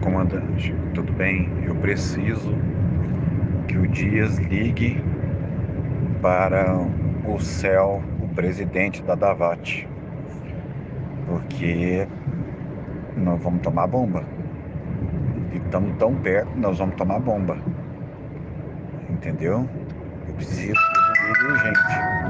Comandante, tudo bem? Eu preciso que o Dias ligue para o céu, o presidente da Davat, porque nós vamos tomar bomba. E estamos tão perto, nós vamos tomar bomba. Entendeu? Eu preciso.